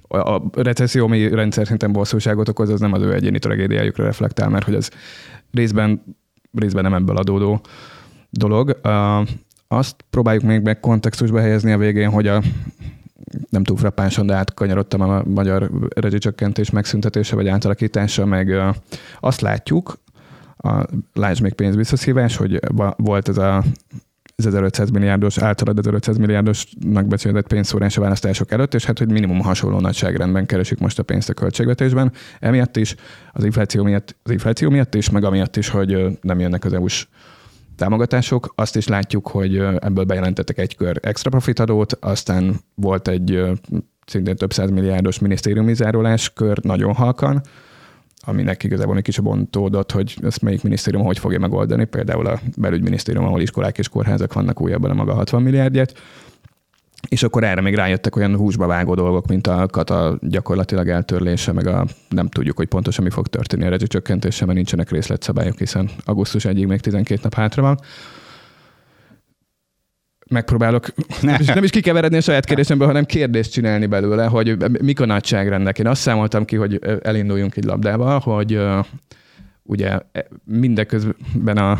a recesszió, ami rendszer szinten bosszúságot okoz, az nem az ő egyéni tragédiájukra reflektál, mert hogy az részben, részben nem ebből adódó dolog. Azt próbáljuk még meg kontextusba helyezni a végén, hogy a nem túl frappánsan, de átkanyarodtam a magyar rezsicsökkentés megszüntetése vagy átalakítása, meg azt látjuk, a, lásd még pénzvisszaszívás, hogy volt ez a ez 1500 milliárdos, általad 1500 milliárdosnak becsülhetett pénzszórás a választások előtt, és hát, hogy minimum hasonló nagyságrendben keresik most a pénzt a költségvetésben. Emiatt is, az infláció miatt, az infláció miatt is, meg amiatt is, hogy nem jönnek az EU-s támogatások. Azt is látjuk, hogy ebből bejelentettek egy kör extra profitadót, aztán volt egy szintén több milliárdos minisztériumi zárulás kör nagyon halkan, aminek igazából egy kicsit bontódott, hogy ezt melyik minisztérium hogy fogja megoldani. Például a belügyminisztérium, ahol iskolák és kórházak vannak újabban a maga 60 milliárdját. És akkor erre még rájöttek olyan húsba vágó dolgok, mint a kata gyakorlatilag eltörlése, meg a nem tudjuk, hogy pontosan mi fog történni a rezsicsökkentése, mert nincsenek részletszabályok, hiszen augusztus egyig még 12 nap hátra van megpróbálok nem is, nem is kikeveredni a saját kérdésemből, hanem kérdést csinálni belőle, hogy mik a nagyságrendek. Én azt számoltam ki, hogy elinduljunk egy labdával, hogy ugye e, mindeközben a,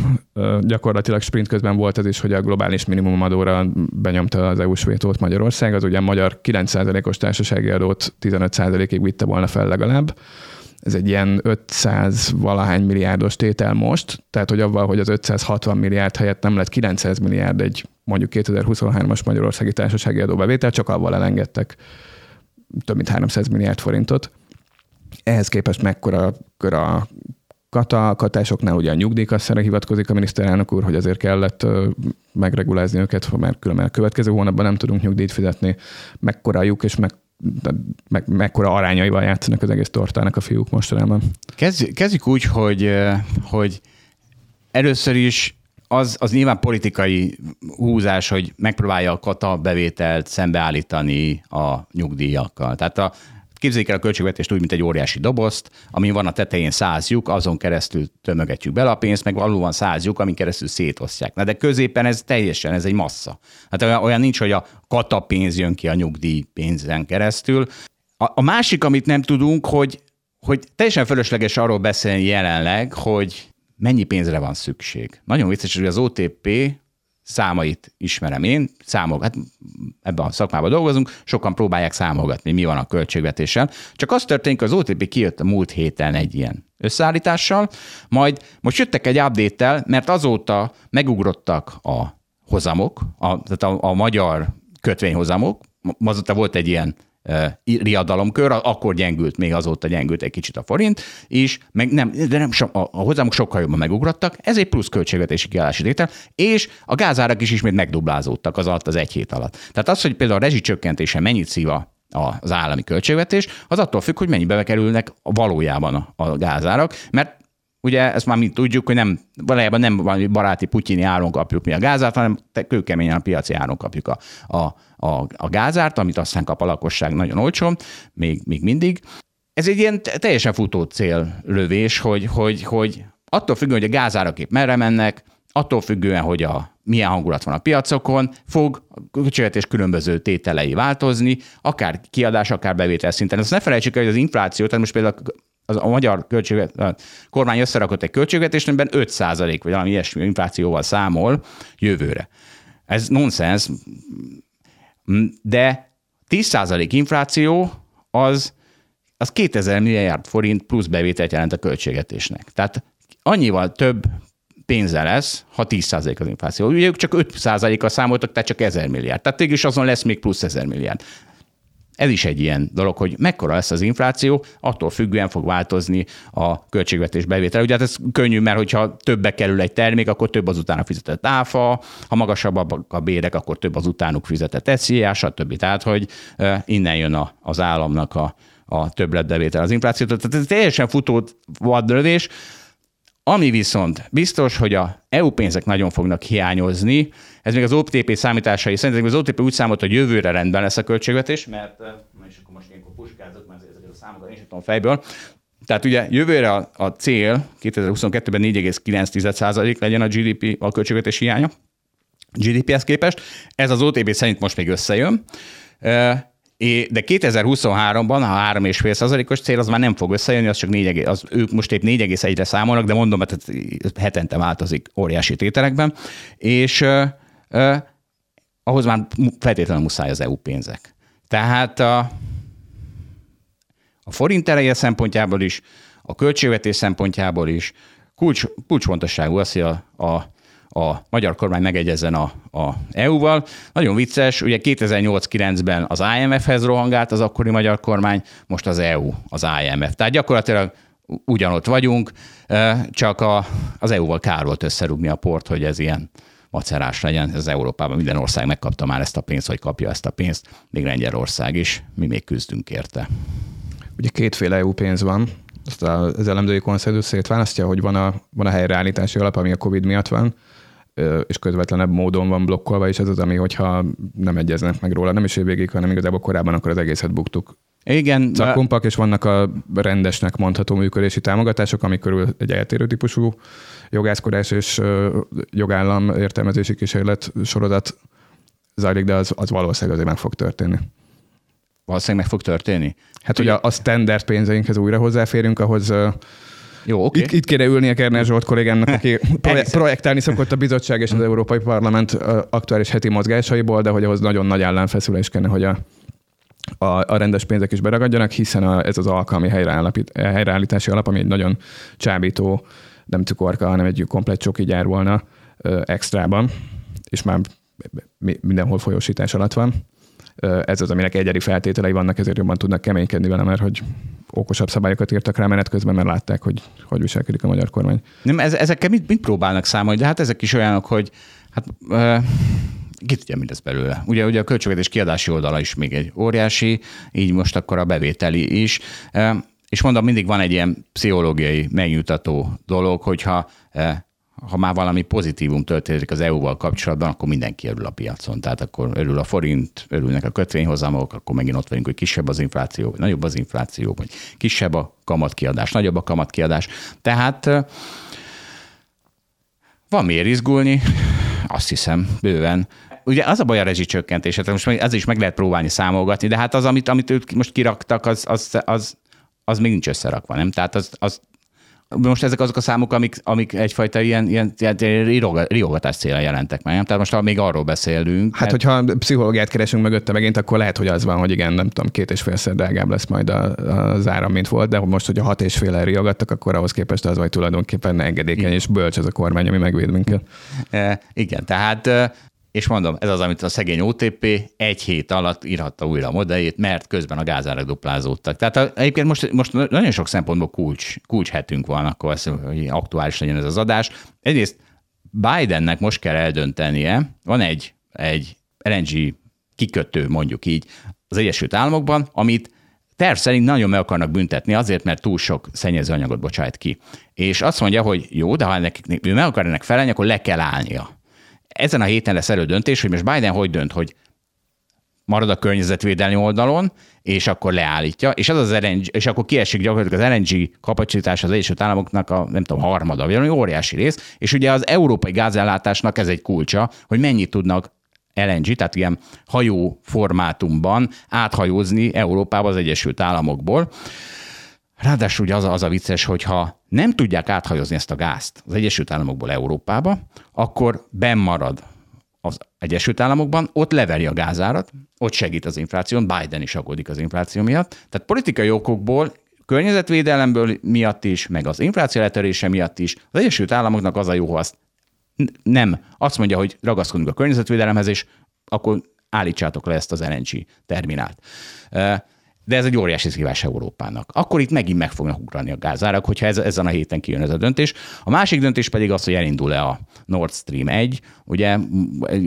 gyakorlatilag sprint közben volt az is, hogy a globális minimumadóra benyomta az EU-s vétót Magyarország, az ugye a magyar 9%-os társasági adót 15%-ig vitte volna fel legalább. Ez egy ilyen 500 valahány milliárdos tétel most, tehát hogy avval, hogy az 560 milliárd helyett nem lett 900 milliárd egy mondjuk 2023-as Magyarországi Társasági Adóbevétel, csak avval elengedtek több mint 300 milliárd forintot. Ehhez képest mekkora kör a kata, katásoknál ugye a nyugdíjkasszára hivatkozik a miniszterelnök úr, hogy azért kellett megregulázni őket, mert különben a következő hónapban nem tudunk nyugdíjt fizetni, mekkora lyuk és meg me- mekkora arányaival játszanak az egész tortának a fiúk mostanában. Kezdjük, kezdjük úgy, hogy, hogy először is az, az nyilván politikai húzás, hogy megpróbálja a kata bevételt szembeállítani a nyugdíjakkal. Tehát a, Képzeljék el a költségvetést úgy, mint egy óriási dobozt, ami van a tetején száz lyuk, azon keresztül tömögetjük bele a pénzt, meg valóban száz lyuk, amin keresztül szétosztják. Na de középen ez teljesen, ez egy massza. Hát olyan, olyan nincs, hogy a kata pénz jön ki a nyugdíj pénzen keresztül. A, a másik, amit nem tudunk, hogy, hogy teljesen fölösleges arról beszélni jelenleg, hogy mennyi pénzre van szükség. Nagyon vicces, hogy az OTP számait ismerem én, számol, hát ebben a szakmában dolgozunk, sokan próbálják számolgatni, mi van a költségvetéssel. Csak az történik, hogy az OTP kijött a múlt héten egy ilyen összeállítással, majd most jöttek egy update mert azóta megugrottak a hozamok, a, tehát a, a magyar kötvényhozamok, azóta volt egy ilyen riadalomkör, akkor gyengült, még azóta gyengült egy kicsit a forint, és meg nem, de nem, a, a hozamok sokkal jobban megugrottak, ez egy plusz költségvetési kiállási tétel, és a gázárak is ismét megduplázódtak az alatt az egy hét alatt. Tehát az, hogy például a rezsicsökkentése mennyit szív az állami költségvetés, az attól függ, hogy mennyibe kerülnek valójában a, a gázárak, mert ugye ezt már mind tudjuk, hogy nem, valójában nem valami baráti putyini áron kapjuk mi a gázát, hanem kőkeményen a piaci áron kapjuk a, a, a, a gázárt, amit aztán kap a lakosság nagyon olcsón, még, még mindig. Ez egy ilyen teljesen futó céllövés, hogy, hogy, hogy attól függően, hogy a gázárak épp merre mennek, attól függően, hogy a, milyen hangulat van a piacokon, fog a költségvetés különböző tételei változni, akár kiadás, akár bevétel szinten. Ezt ne felejtsük el, hogy az infláció, tehát most például az a magyar költségvet, a kormány összerakott egy költségvetést, amiben 5 vagy valami ilyesmi inflációval számol jövőre. Ez nonsens, de 10% infláció az, az 2000 milliárd forint plusz bevételt jelent a költségvetésnek. Tehát annyival több pénze lesz, ha 10% az infláció. Ugye ők csak 5%-kal számoltak, tehát csak 1000 milliárd. Tehát is azon lesz még plusz 1000 milliárd. Ez is egy ilyen dolog, hogy mekkora lesz az infláció, attól függően fog változni a költségvetés bevétel. Ugye hát ez könnyű, mert hogyha többe kerül egy termék, akkor több az utána fizetett áfa, ha magasabbak a bérek, akkor több az utánuk fizetett SZIA, stb. Tehát, hogy innen jön a, az államnak a, a többletbevétel az infláció. Tehát ez teljesen futó vadlövés. Ami viszont biztos, hogy a EU pénzek nagyon fognak hiányozni, ez még az OTP számításai szerint, az OTP úgy számolt, hogy jövőre rendben lesz a költségvetés, mert és akkor most ilyenkor puskázok, mert ezeket a számokat én sem tudom fejből, tehát ugye jövőre a, a cél 2022-ben 4,9% legyen a GDP, a költségvetés hiánya, GDP-hez képest. Ez az OTP szerint most még összejön. De 2023-ban, ha 3,5 százalékos cél, az már nem fog összejönni, az csak 4, az, ők most épp 4,1-re számolnak, de mondom, hogy hetente változik óriási tételekben, és uh, uh, ahhoz már feltétlenül muszáj az EU pénzek. Tehát a, a forint ereje szempontjából is, a költségvetés szempontjából is kulcs, kulcsfontosságú az, hogy a, a a magyar kormány megegyezzen a, a EU-val. Nagyon vicces, ugye 2008-9-ben az IMF-hez rohangált az akkori magyar kormány, most az EU, az IMF. Tehát gyakorlatilag ugyanott vagyunk, csak a, az EU-val kár volt összerúgni a port, hogy ez ilyen macerás legyen. Ez Európában minden ország megkapta már ezt a pénzt, hogy kapja ezt a pénzt, még Lengyelország is, mi még küzdünk érte. Ugye kétféle EU pénz van, azt az elemzői konszenzus szétválasztja, hogy van a, van a helyreállítási alap, ami a COVID miatt van, és közvetlenebb módon van blokkolva, és ez az, ami, hogyha nem egyeznek meg róla, nem is évvégig, hanem igazából korábban, akkor az egészet buktuk. Igen. Cakkumpak, és vannak a rendesnek mondható működési támogatások, ami körül egy eltérő típusú jogászkodás és jogállam értelmezési kísérlet sorozat zajlik, de az, az valószínűleg azért meg fog történni. Valószínűleg meg fog történni? Hát, hogy a, a standard pénzeinkhez újra hozzáférünk, ahhoz jó, okay. itt, itt kéne ülni a Kerner Zsolt kollégámnak, aki projektálni szokott a bizottság és az Európai Parlament aktuális heti mozgásaiból, de hogy ahhoz nagyon nagy ellenfeszülés kéne, hogy a, a, a rendes pénzek is beragadjanak, hiszen a, ez az alkalmi helyreállítási alap, ami egy nagyon csábító, nem cukorka, hanem egy komplet csoki gyár volna ö, extrában, és már mindenhol folyósítás alatt van. Ez az, aminek egyedi feltételei vannak, ezért jobban tudnak keménykedni vele, mert hogy okosabb szabályokat írtak rá menet közben, mert látták, hogy hogy viselkedik a magyar kormány. Nem, ez, ezekkel mit, mit próbálnak számolni? De hát ezek is olyanok, hogy hát uh, ki tudja mindez belőle. Ugye, ugye a költségvetés kiadási oldala is még egy óriási, így most akkor a bevételi is. És mondom, mindig van egy ilyen pszichológiai megnyugtató dolog, hogyha ha már valami pozitívum történik az EU-val kapcsolatban, akkor mindenki örül a piacon. Tehát akkor örül a forint, örülnek a kötvényhozamok, akkor megint ott vagyunk, hogy kisebb az infláció, vagy nagyobb az infláció, vagy kisebb a kamatkiadás, nagyobb a kamatkiadás. Tehát van miért izgulni, azt hiszem, bőven. Ugye az a baj a rezsicsökkentés, tehát most ez is meg lehet próbálni számolgatni, de hát az, amit, amit ők most kiraktak, az, az, az, az még nincs összerakva, nem? Tehát az, az most ezek azok a számok, amik, amik egyfajta ilyen, ilyen, ilyen riogatás célra jelentek meg. Nem? Tehát most még arról beszélünk. Hát, mert... hogyha pszichológiát keresünk mögötte megint, akkor lehet, hogy az van, hogy igen, nem tudom, két és félszer drágább lesz majd a, az áram, mint volt, de most, hogyha hat és fél riogattak, akkor ahhoz képest az vagy tulajdonképpen engedékeny és bölcs ez a kormány, ami megvéd minket. E, igen, tehát és mondom, ez az, amit a szegény OTP egy hét alatt írhatta újra a modelljét, mert közben a gázárak duplázódtak. Tehát a, egyébként most, most nagyon sok szempontból kulcs, kulcs hetünk van, akkor ez, hogy aktuális legyen ez az adás. Egyrészt Bidennek most kell eldöntenie, van egy, egy LNG kikötő, mondjuk így, az Egyesült Államokban, amit terv szerint nagyon meg akarnak büntetni azért, mert túl sok szennyező anyagot bocsájt ki. És azt mondja, hogy jó, de ha ennek, ő meg akar ennek felelni, akkor le kell állnia. Ezen a héten lesz elő döntés, hogy most Biden hogy dönt, hogy marad a környezetvédelmi oldalon, és akkor leállítja, és az az LNG, és akkor kiesik gyakorlatilag az LNG kapacitás az Egyesült Államoknak a nem tudom, harmada, vagy óriási rész, és ugye az európai gázellátásnak ez egy kulcsa, hogy mennyit tudnak LNG, tehát ilyen hajó formátumban áthajózni Európába az Egyesült Államokból. Ráadásul ugye az a, az a vicces, hogy ha nem tudják áthajózni ezt a gázt az Egyesült Államokból Európába, akkor marad az Egyesült Államokban, ott leveri a gázárat, ott segít az infláción, Biden is aggódik az infláció miatt. Tehát politikai okokból, környezetvédelemből miatt is, meg az infláció letörése miatt is az Egyesült Államoknak az a jó, ha azt nem. Azt mondja, hogy ragaszkodunk a környezetvédelemhez, és akkor állítsátok le ezt az LNG terminált. De ez egy óriási szívás Európának. Akkor itt megint meg fognak ugrani a gázárak, hogyha ez, ezen a héten kijön ez a döntés. A másik döntés pedig az, hogy elindul-e a Nord Stream 1. Ugye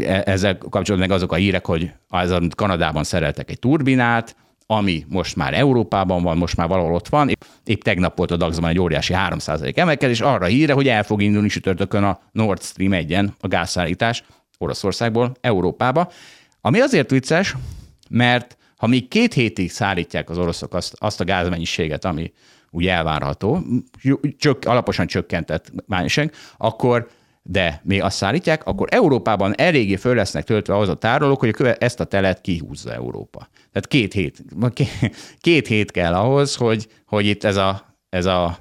e, ezzel kapcsolatban meg azok a hírek, hogy az, Kanadában szereltek egy turbinát, ami most már Európában van, most már valahol ott van. Épp, tegnap volt a dax egy óriási 3% emelkedés, arra híre, hogy el fog indulni sütörtökön a Nord Stream 1-en a gázszállítás Oroszországból Európába. Ami azért vicces, mert ha még két hétig szállítják az oroszok azt, azt a gázmennyiséget, ami úgy elvárható, csök, alaposan csökkentett mennyiség, akkor de még azt szállítják, akkor Európában eléggé föl lesznek töltve az a tárolók, hogy ezt a telet kihúzza Európa. Tehát két hét, két hét kell ahhoz, hogy, hogy itt ez a, ez a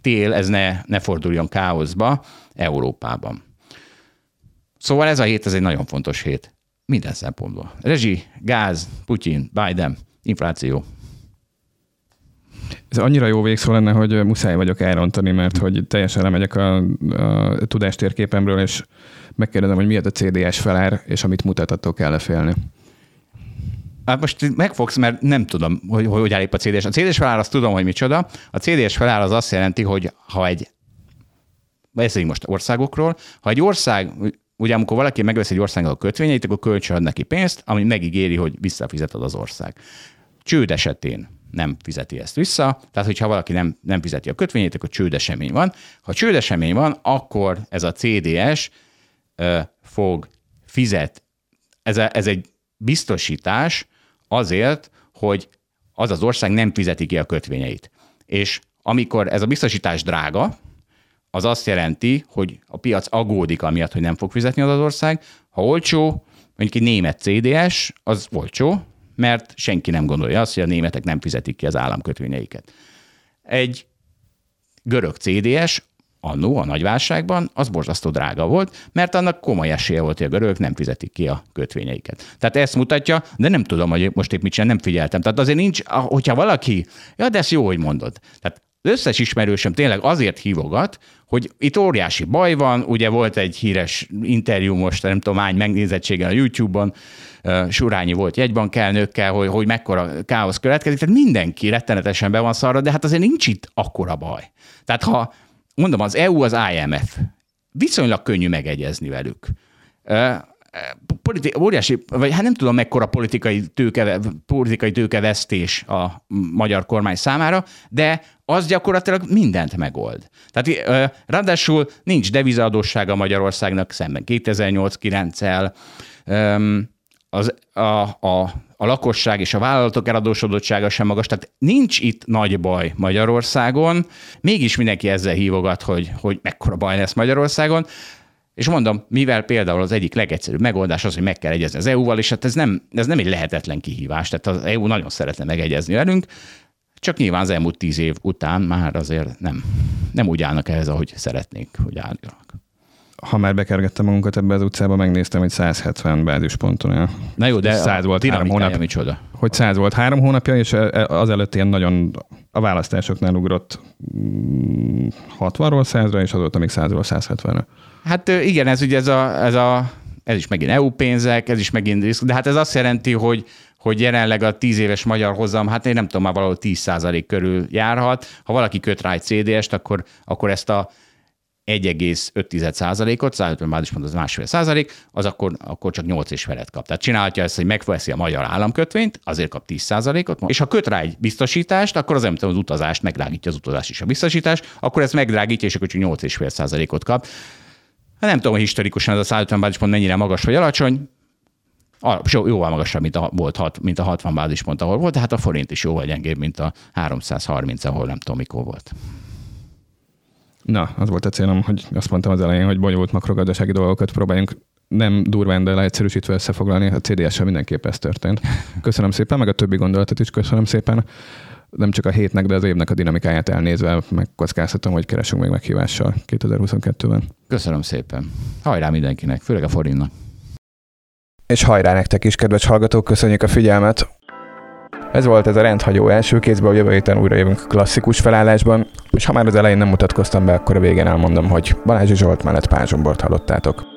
tél ez ne, ne forduljon káoszba Európában. Szóval ez a hét, ez egy nagyon fontos hét. Minden szempontból. Rezsi, gáz, Putyin, Biden, infláció. Ez annyira jó végszó lenne, hogy muszáj vagyok elrontani, mert hogy teljesen lemegyek a, a tudástérképemről, és megkérdezem, hogy miért a CDS felár, és amit mutatatok kell félni. Hát most megfogsz, mert nem tudom, hogy hogy áll a CDS. A CDS feláll, azt tudom, hogy micsoda. A CDS feláll az azt jelenti, hogy ha egy, beszéljünk most országokról, ha egy ország, ugye amikor valaki megvesz egy országnak a kötvényeit, akkor kölcsön ad neki pénzt, ami megígéri, hogy visszafizeted az ország. Csőd esetén nem fizeti ezt vissza, tehát hogyha valaki nem, nem fizeti a kötvényét, akkor csődesemény van. Ha csődesemény van, akkor ez a CDS ö, fog fizet, ez, a, ez egy biztosítás azért, hogy az az ország nem fizeti ki a kötvényeit. És amikor ez a biztosítás drága, az azt jelenti, hogy a piac agódik amiatt, hogy nem fog fizetni az az ország. Ha olcsó, mondjuk egy német CDS, az olcsó, mert senki nem gondolja azt, hogy a németek nem fizetik ki az államkötvényeiket. Egy görög CDS annó a nagyválságban, az borzasztó drága volt, mert annak komoly esélye volt, hogy a görögök nem fizetik ki a kötvényeiket. Tehát ezt mutatja, de nem tudom, hogy most épp mit sem, nem figyeltem. Tehát azért nincs, hogyha valaki, ja, de ez jó, hogy mondod. Tehát az összes ismerősöm tényleg azért hívogat, hogy itt óriási baj van, ugye volt egy híres interjú most, nem tudom hány megnézettséggel a YouTube-on, Surányi volt jegybankelnökkel, hogy, hogy mekkora káosz következik, tehát mindenki rettenetesen be van szarra, de hát azért nincs itt akkora baj. Tehát ha, mondom, az EU, az IMF, viszonylag könnyű megegyezni velük politi- óriási, vagy hát nem tudom mekkora politikai, tőke, politikai tőkevesztés a magyar kormány számára, de az gyakorlatilag mindent megold. Tehát ráadásul nincs devizaadóssága Magyarországnak szemben 2008-9-el, az, a, a, a lakosság és a vállalatok eladósodottsága sem magas, tehát nincs itt nagy baj Magyarországon, mégis mindenki ezzel hívogat, hogy, hogy mekkora baj lesz Magyarországon. És mondom, mivel például az egyik legegyszerűbb megoldás az, hogy meg kell egyezni az EU-val, és hát ez nem, ez nem egy lehetetlen kihívás, tehát az EU nagyon szeretne megegyezni velünk, csak nyilván az elmúlt tíz év után már azért nem, nem úgy állnak ehhez, ahogy szeretnénk, hogy álljanak. Ha már bekergettem magunkat ebbe az utcába, megnéztem, hogy 170 bázisponton el. Na jó, de 100 volt három hónap. Micsoda? Hogy 100 volt három hónapja, és e- e- azelőtt ilyen nagyon a választásoknál ugrott 60-ról mm, 100-ra, és azóta még 100-ról 170-re. Hát igen, ez ugye ez a, ez a ez is megint EU pénzek, ez is megint risk, de hát ez azt jelenti, hogy, hogy jelenleg a 10 éves magyar hozam, hát én nem tudom, már valahol 10% körül járhat. Ha valaki köt rá egy CDS-t, akkor, akkor ezt a 1,5%-ot, 150 bázispont az másfél százalék, az akkor, akkor csak 8 és felet kap. Tehát csinálhatja ezt, hogy megveszi a magyar államkötvényt, azért kap 10%-ot, és ha köt rá egy biztosítást, akkor az nem az utazást, megdrágítja az utazást is a biztosítás, akkor ez megdrágítja, és akkor csak 8,5%-ot kap. Hát nem tudom, hogy historikusan ez a 150 bázispont mennyire magas vagy alacsony, jóval magasabb, mint a, volt, hat, mint a 60 bázispont, ahol volt, tehát a forint is jóval gyengébb, mint a 330, ahol nem tudom, mikor volt. Na, az volt a célom, hogy azt mondtam az elején, hogy bonyolult makrogazdasági dolgokat próbáljunk nem durván, de leegyszerűsítve összefoglalni. A CDS-sel mindenképp ez történt. Köszönöm szépen, meg a többi gondolatot is köszönöm szépen. Nem csak a hétnek, de az évnek a dinamikáját elnézve megkockáztatom, hogy keresünk még meghívással 2022-ben. Köszönöm szépen. Hajrá mindenkinek, főleg a forintnak. És hajrá nektek is, kedves hallgatók, köszönjük a figyelmet. Ez volt ez a rendhagyó első kézbe, a jövő héten újra jövünk klasszikus felállásban, és ha már az elején nem mutatkoztam be, akkor a végén elmondom, hogy Balázsi Zsolt mellett Pázsombort hallottátok.